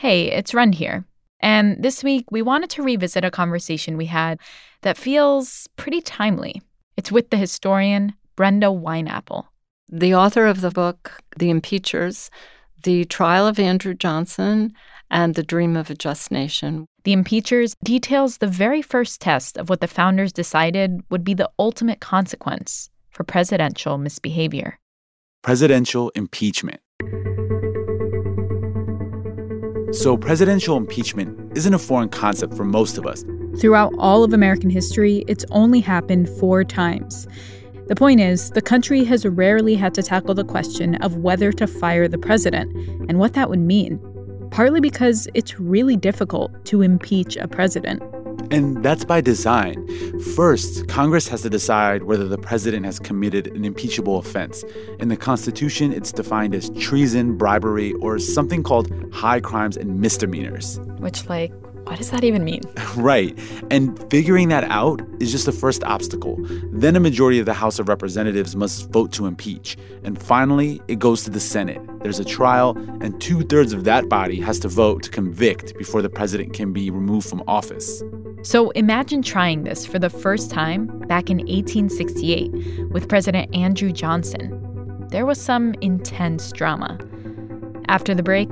Hey, it's Rund here. And this week, we wanted to revisit a conversation we had that feels pretty timely. It's with the historian Brenda Wineapple. The author of the book, The Impeachers, The Trial of Andrew Johnson, and The Dream of a Just Nation. The Impeachers details the very first test of what the founders decided would be the ultimate consequence for presidential misbehavior presidential impeachment. So, presidential impeachment isn't a foreign concept for most of us. Throughout all of American history, it's only happened four times. The point is, the country has rarely had to tackle the question of whether to fire the president and what that would mean, partly because it's really difficult to impeach a president. And that's by design. First, Congress has to decide whether the president has committed an impeachable offense. In the Constitution, it's defined as treason, bribery, or something called high crimes and misdemeanors. Which, like, what does that even mean? right. And figuring that out is just the first obstacle. Then a majority of the House of Representatives must vote to impeach. And finally, it goes to the Senate. There's a trial, and two thirds of that body has to vote to convict before the president can be removed from office. So imagine trying this for the first time back in 1868 with President Andrew Johnson. There was some intense drama. After the break,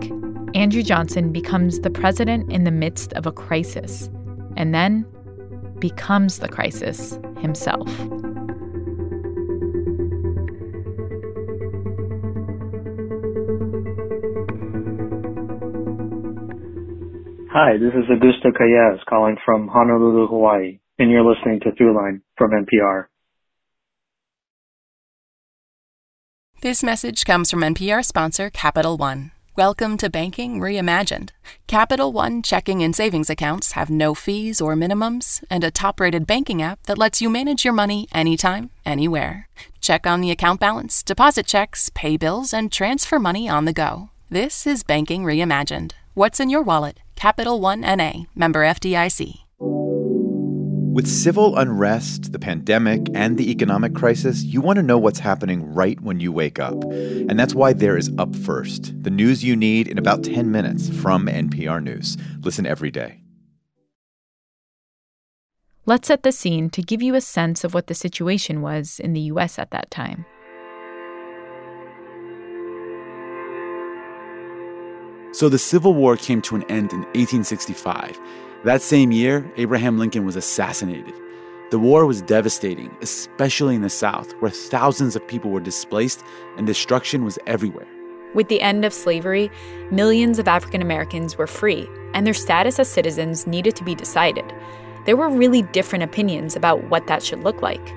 Andrew Johnson becomes the president in the midst of a crisis and then becomes the crisis himself. Hi, this is Augusto Calles calling from Honolulu, Hawaii, and you're listening to Throughline from NPR. This message comes from NPR sponsor Capital One. Welcome to Banking Reimagined. Capital One checking and savings accounts have no fees or minimums and a top rated banking app that lets you manage your money anytime, anywhere. Check on the account balance, deposit checks, pay bills, and transfer money on the go. This is Banking Reimagined. What's in your wallet? Capital One NA, member FDIC. With civil unrest, the pandemic, and the economic crisis, you want to know what's happening right when you wake up. And that's why there is Up First, the news you need in about 10 minutes from NPR News. Listen every day. Let's set the scene to give you a sense of what the situation was in the U.S. at that time. So the Civil War came to an end in 1865. That same year, Abraham Lincoln was assassinated. The war was devastating, especially in the South, where thousands of people were displaced and destruction was everywhere. With the end of slavery, millions of African Americans were free, and their status as citizens needed to be decided. There were really different opinions about what that should look like.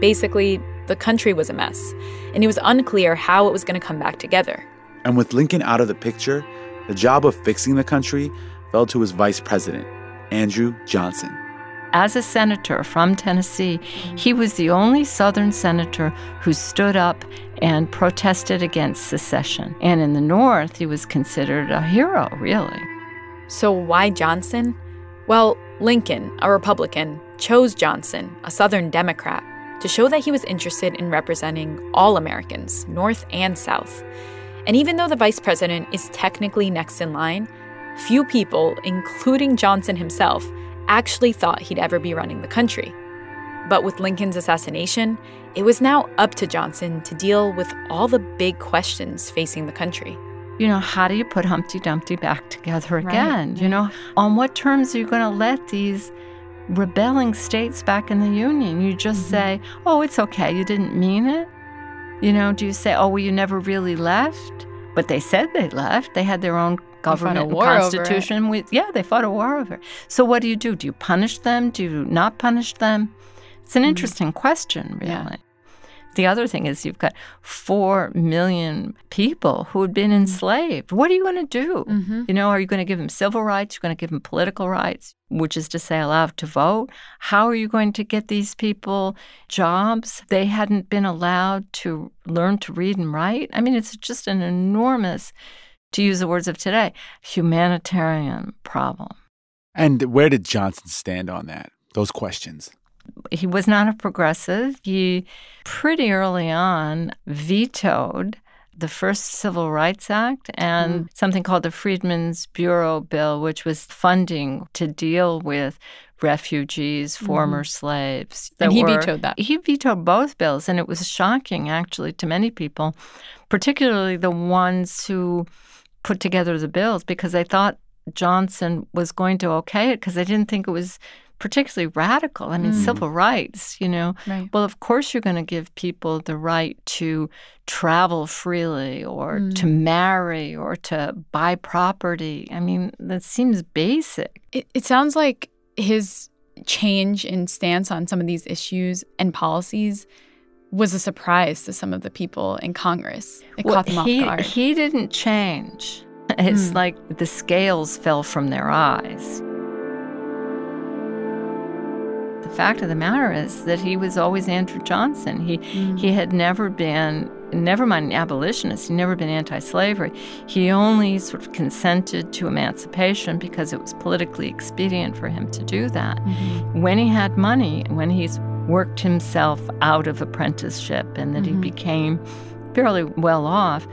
Basically, the country was a mess, and it was unclear how it was going to come back together. And with Lincoln out of the picture, the job of fixing the country fell to his vice president, Andrew Johnson. As a senator from Tennessee, he was the only Southern senator who stood up and protested against secession. And in the North, he was considered a hero, really. So, why Johnson? Well, Lincoln, a Republican, chose Johnson, a Southern Democrat, to show that he was interested in representing all Americans, North and South. And even though the vice president is technically next in line, few people, including Johnson himself, actually thought he'd ever be running the country. But with Lincoln's assassination, it was now up to Johnson to deal with all the big questions facing the country. You know, how do you put Humpty Dumpty back together again? Right. You know, on what terms are you going to let these rebelling states back in the Union? You just mm-hmm. say, oh, it's okay, you didn't mean it. You know, do you say, oh, well, you never really left? But they said they left. They had their own government constitution. With, yeah, they fought a war over it. So what do you do? Do you punish them? Do you not punish them? It's an mm-hmm. interesting question, really. Yeah. The other thing is you've got four million people who had been mm-hmm. enslaved. What are you going to do? Mm-hmm. You know, are you going to give them civil rights? You're going to give them political rights, which is to say, allowed to vote. How are you going to get these people jobs? They hadn't been allowed to learn to read and write. I mean, it's just an enormous, to use the words of today, humanitarian problem. And where did Johnson stand on that? Those questions he was not a progressive. He pretty early on vetoed the first Civil Rights Act and mm. something called the Freedmen's Bureau Bill, which was funding to deal with refugees, mm-hmm. former slaves. And he were, vetoed that. He vetoed both bills, and it was shocking, actually, to many people, particularly the ones who put together the bills, because they thought Johnson was going to okay it because they didn't think it was particularly radical. I mean, mm. civil rights, you know. Right. Well, of course, you're going to give people the right to travel freely or mm. to marry or to buy property. I mean, that seems basic. It, it sounds like his change in stance on some of these issues and policies was a surprise to some of the people in Congress. It well, caught them he, off guard. He didn't change. It's mm. like the scales fell from their eyes fact of the matter is that he was always Andrew Johnson. He mm. he had never been never mind an abolitionist, he'd never been anti-slavery. He only sort of consented to emancipation because it was politically expedient for him to do that. Mm-hmm. When he had money, when he's worked himself out of apprenticeship and that mm-hmm. he became fairly well off,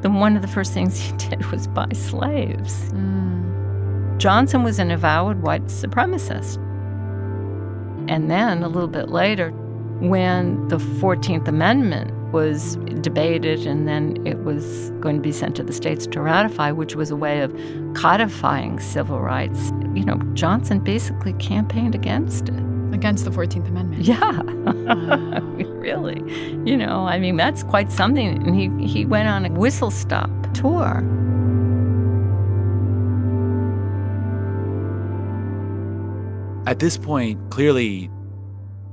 then one of the first things he did was buy slaves. Mm. Johnson was an avowed white supremacist. And then a little bit later, when the 14th Amendment was debated and then it was going to be sent to the states to ratify, which was a way of codifying civil rights, you know, Johnson basically campaigned against it. Against the 14th Amendment? Yeah. Really. You know, I mean, that's quite something. And he, he went on a whistle stop tour. At this point, clearly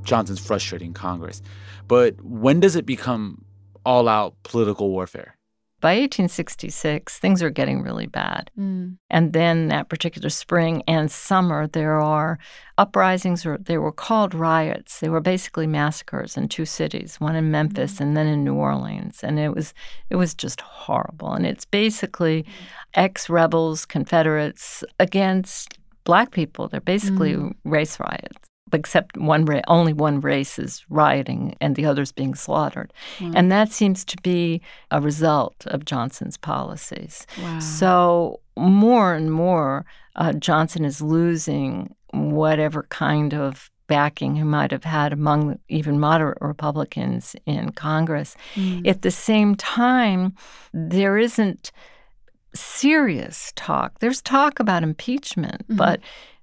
Johnson's frustrating Congress. But when does it become all out political warfare? By 1866, things are getting really bad. Mm. And then that particular spring and summer, there are uprisings, or they were called riots. They were basically massacres in two cities, one in Memphis mm. and then in New Orleans. And it was it was just horrible. And it's basically ex rebels, Confederates against black people. They're basically mm. race riots, except one ra- only one race is rioting and the others being slaughtered. Mm. And that seems to be a result of Johnson's policies. Wow. So more and more, uh, Johnson is losing whatever kind of backing he might have had among even moderate Republicans in Congress. Mm. At the same time, there isn't serious talk. There's talk about impeachment, mm-hmm. but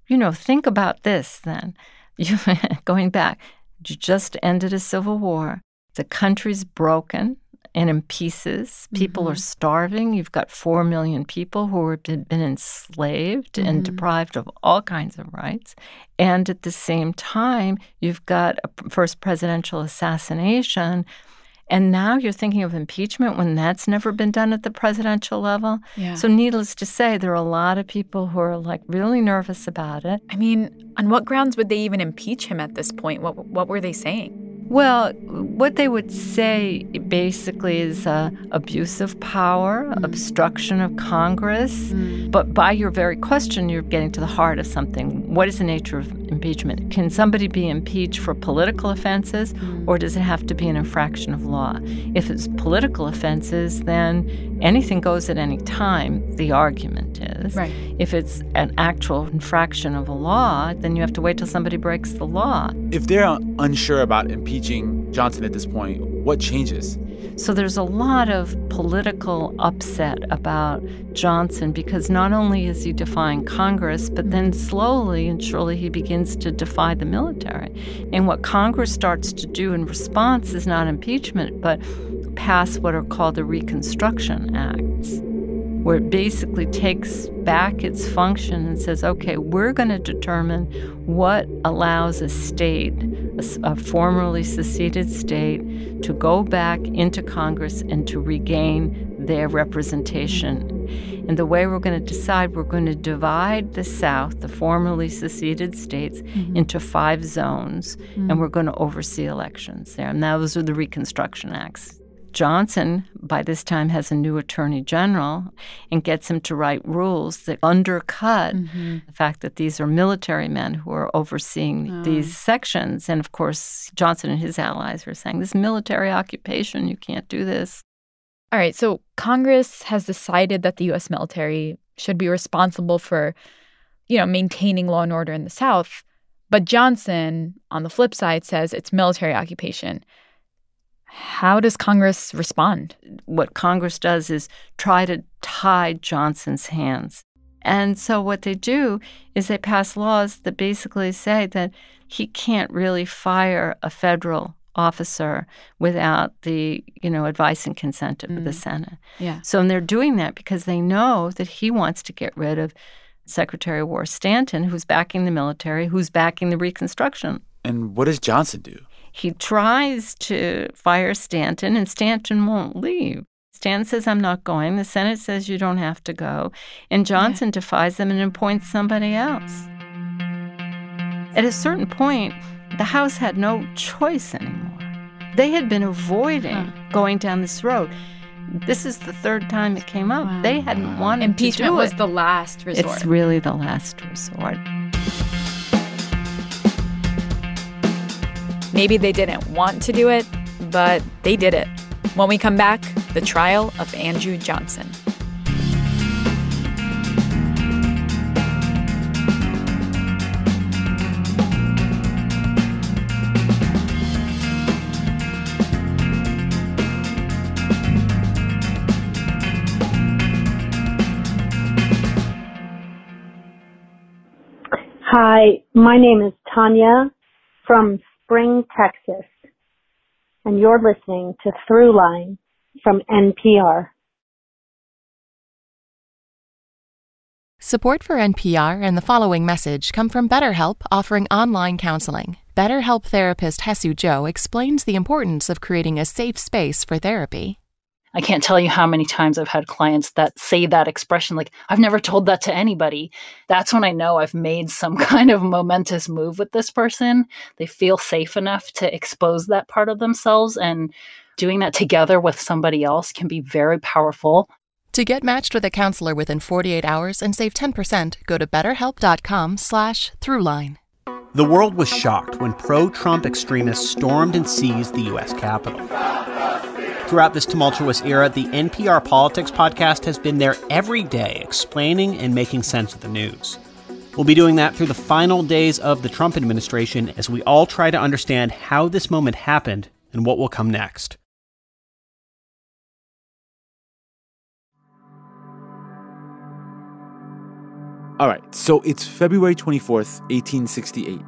you know, think about this then. You, going back, you just ended a civil war. The country's broken and in pieces. People mm-hmm. are starving. You've got 4 million people who have been enslaved mm-hmm. and deprived of all kinds of rights. And at the same time, you've got a first presidential assassination and now you're thinking of impeachment when that's never been done at the presidential level. Yeah. So, needless to say, there are a lot of people who are like really nervous about it. I mean, on what grounds would they even impeach him at this point? What, what were they saying? Well, what they would say basically is uh, abuse of power, mm. obstruction of Congress. Mm. But by your very question, you're getting to the heart of something. What is the nature of impeachment? Can somebody be impeached for political offenses, mm. or does it have to be an infraction of law? If it's political offenses, then anything goes at any time, the argument is. Right. If it's an actual infraction of a law, then you have to wait till somebody breaks the law. If they're unsure about impeaching Johnson at this point, what changes? So there's a lot of political upset about Johnson because not only is he defying Congress, but then slowly and surely he begins to defy the military. And what Congress starts to do in response is not impeachment, but pass what are called the Reconstruction Acts where it basically takes back its function and says, okay, we're going to determine what allows a state, a, a, formerly seceded state, to go back into Congress and to regain their representation. And the way we're going to decide, we're going to divide the South, the formerly seceded states, mm-hmm. into five zones, mm-hmm. and we're going to oversee elections there. And those are the Reconstruction Acts. Johnson, by this time, has a new attorney general and gets him to write rules that undercut mm-hmm. the fact that these are military men who are overseeing oh. these sections. And of course, Johnson and his allies were saying, This military occupation, you can't do this. All right, so Congress has decided that the US military should be responsible for, you know, maintaining law and order in the South. But Johnson, on the flip side, says it's military occupation. How does Congress respond? What Congress does is try to tie Johnson's hands. And so what they do is they pass laws that basically say that he can't really fire a federal officer without the you know advice and consent of mm. the Senate. Yeah. So and they're doing that because they know that he wants to get rid of Secretary of War Stanton, who's backing the military, who's backing the Reconstruction. And what does Johnson do? He tries to fire Stanton, and Stanton won't leave. Stanton says, I'm not going. The Senate says you don't have to go. And Johnson yeah. defies them and appoints somebody else. At a certain point, the House had no choice anymore. They had been avoiding going down this road. This is the third time it came up. Wow. They hadn't wanted Impeachment was the last resort. It's really the last resort. Maybe they didn't want to do it, but they did it. When we come back, the trial of Andrew Johnson. Hi, my name is Tanya from Spring, Texas, and you're listening to Throughline from NPR. Support for NPR and the following message come from BetterHelp offering online counseling. BetterHelp therapist Hesu Joe explains the importance of creating a safe space for therapy. I can't tell you how many times I've had clients that say that expression, like, I've never told that to anybody. That's when I know I've made some kind of momentous move with this person. They feel safe enough to expose that part of themselves. And doing that together with somebody else can be very powerful. To get matched with a counselor within 48 hours and save 10%, go to betterhelp.com slash throughline. The world was shocked when pro-Trump extremists stormed and seized the U.S. Capitol. Throughout this tumultuous era, the NPR Politics podcast has been there every day explaining and making sense of the news. We'll be doing that through the final days of the Trump administration as we all try to understand how this moment happened and what will come next. All right, so it's February 24th, 1868.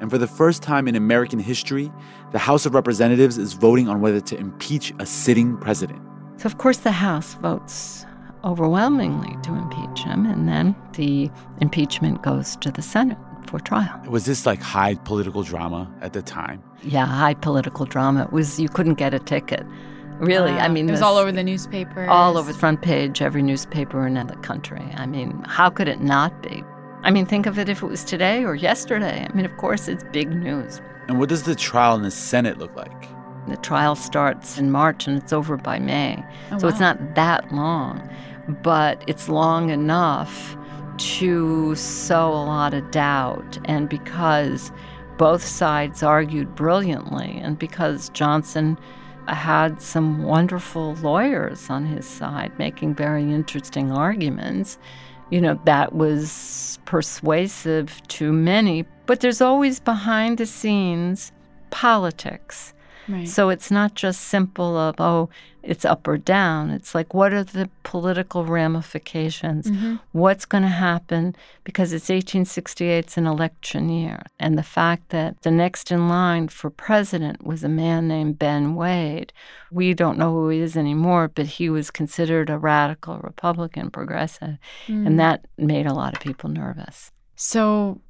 And for the first time in American history, the House of Representatives is voting on whether to impeach a sitting president. So, of course, the House votes overwhelmingly to impeach him, and then the impeachment goes to the Senate for trial. Was this like high political drama at the time? Yeah, high political drama. It was you couldn't get a ticket. Really, I mean, it was all over the newspaper, all over the front page, every newspaper in the country. I mean, how could it not be? I mean, think of it if it was today or yesterday. I mean, of course, it's big news. And what does the trial in the Senate look like? The trial starts in March and it's over by May. Oh, so wow. it's not that long, but it's long enough to sow a lot of doubt. And because both sides argued brilliantly, and because Johnson had some wonderful lawyers on his side making very interesting arguments, you know, that was persuasive to many. But there's always behind the scenes politics. Right. So it's not just simple of, oh, it's up or down. It's like, what are the political ramifications? Mm-hmm. What's going to happen? Because it's 1868, it's an election year. And the fact that the next in line for president was a man named Ben Wade. We don't know who he is anymore, but he was considered a radical Republican progressive. Mm. And that made a lot of people nervous. So,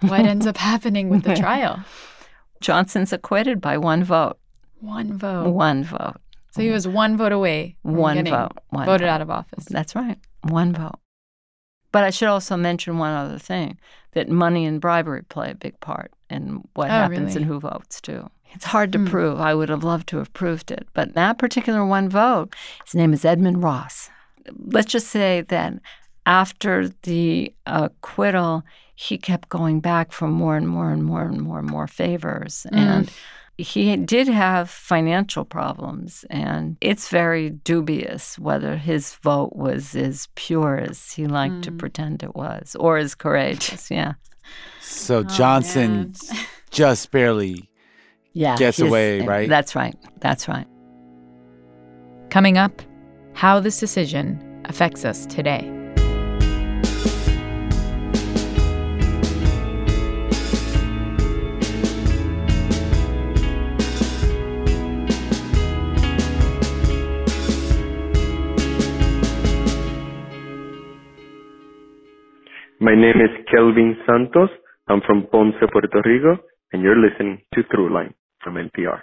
what ends up happening with the trial? Johnson's acquitted by one vote. One vote. One vote. So he was one vote away. one vote. One voted vote. out of office. That's right. One vote. But I should also mention one other thing that money and bribery play a big part in what oh, happens really? and who votes, too. It's hard to mm. prove. I would have loved to have proved it. But that particular one vote, his name is Edmund Ross. Let's just say that after the acquittal, he kept going back for more and more and more and more and more favors. Mm. And he did have financial problems, and it's very dubious whether his vote was as pure as he liked mm. to pretend it was or as courageous. Yeah. So oh, Johnson just barely yeah, gets away, right? That's right. That's right. Coming up, how this decision affects us today. My name is Kelvin Santos. I'm from Ponce, Puerto Rico, and you're listening to Throughline from NPR.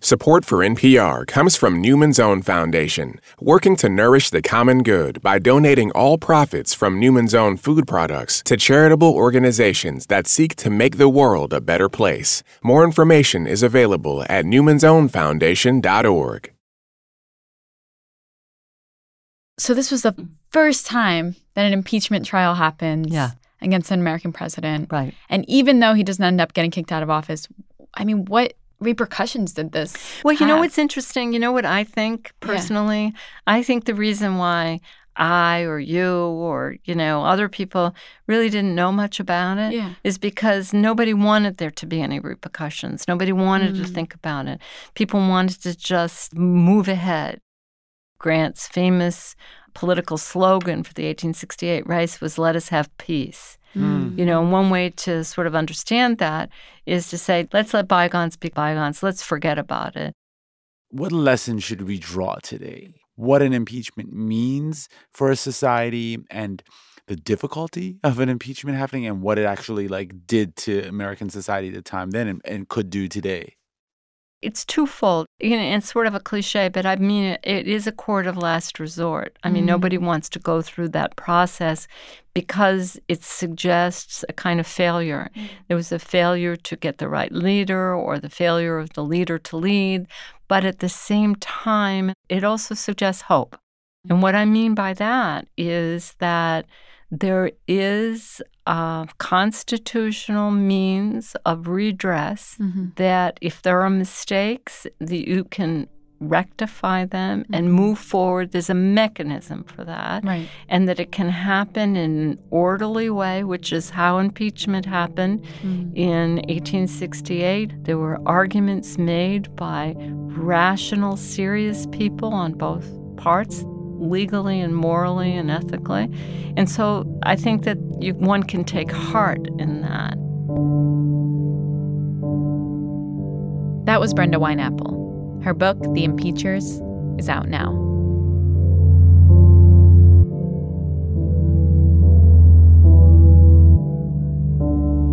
Support for NPR comes from Newman's Own Foundation, working to nourish the common good by donating all profits from Newman's Own food products to charitable organizations that seek to make the world a better place. More information is available at newmansownfoundation.org. So this was the first time that an impeachment trial happens yeah. against an American president. Right. And even though he doesn't end up getting kicked out of office, I mean, what repercussions did this? Well, you have? know what's interesting? You know what I think personally? Yeah. I think the reason why I or you or you know other people really didn't know much about it yeah. is because nobody wanted there to be any repercussions. Nobody wanted mm. to think about it. People wanted to just move ahead. Grant's famous political slogan for the 1868 race was let us have peace. Mm. You know, one way to sort of understand that is to say, let's let bygones be bygones. Let's forget about it. What lesson should we draw today? What an impeachment means for a society and the difficulty of an impeachment happening and what it actually like did to American society at the time then and, and could do today it's twofold. You know, it's sort of a cliche, but I mean, it, it is a court of last resort. I mean, mm nobody wants to go through that process because it suggests a kind of failure. mm There was a failure to get the right leader or the failure of the leader to lead. But at the same time, it also suggests hope. And what I mean by that is that there is a constitutional means of redress mm-hmm. that if there are mistakes, that you can rectify them mm-hmm. and move forward. There's a mechanism for that. Right. And that it can happen in an orderly way, which is how impeachment happened mm-hmm. in 1868. There were arguments made by rational, serious people on both parts legally and morally and ethically. And so I think that you, one can take heart in that. That was Brenda Wineapple. Her book, The Impeachers, is out now.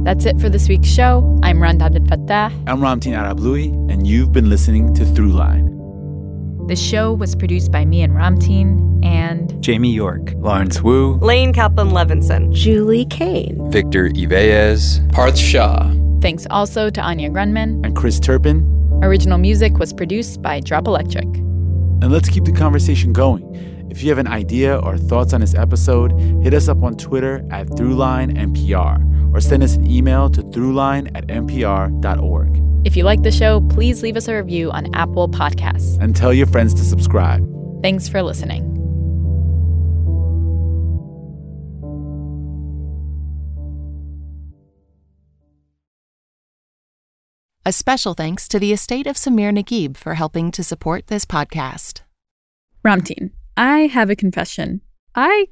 That's it for this week's show. I'm Rund Abdelfatah. I'm Ramtin Arablouei, and you've been listening to Throughline. The show was produced by me and Ramtin and Jamie York, Lawrence Wu, Lane Kaplan Levenson, Julie Kane, Victor Yvellez, Parth Shah. Thanks also to Anya Grundmann and Chris Turpin. Original music was produced by Drop Electric. And let's keep the conversation going. If you have an idea or thoughts on this episode, hit us up on Twitter at ThroughlineNPR or send us an email to throughline at npr.org. If you like the show, please leave us a review on Apple Podcasts. And tell your friends to subscribe. Thanks for listening. A special thanks to the estate of Samir Naguib for helping to support this podcast. Ramtin, I have a confession. I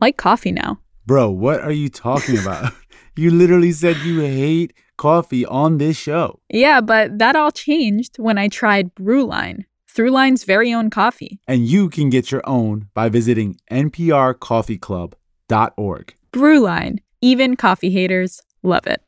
like coffee now. Bro, what are you talking about? you literally said you hate coffee on this show. Yeah, but that all changed when I tried Brewline, Throughline's very own coffee. And you can get your own by visiting nprcoffeeclub.org. Brewline, even coffee haters love it.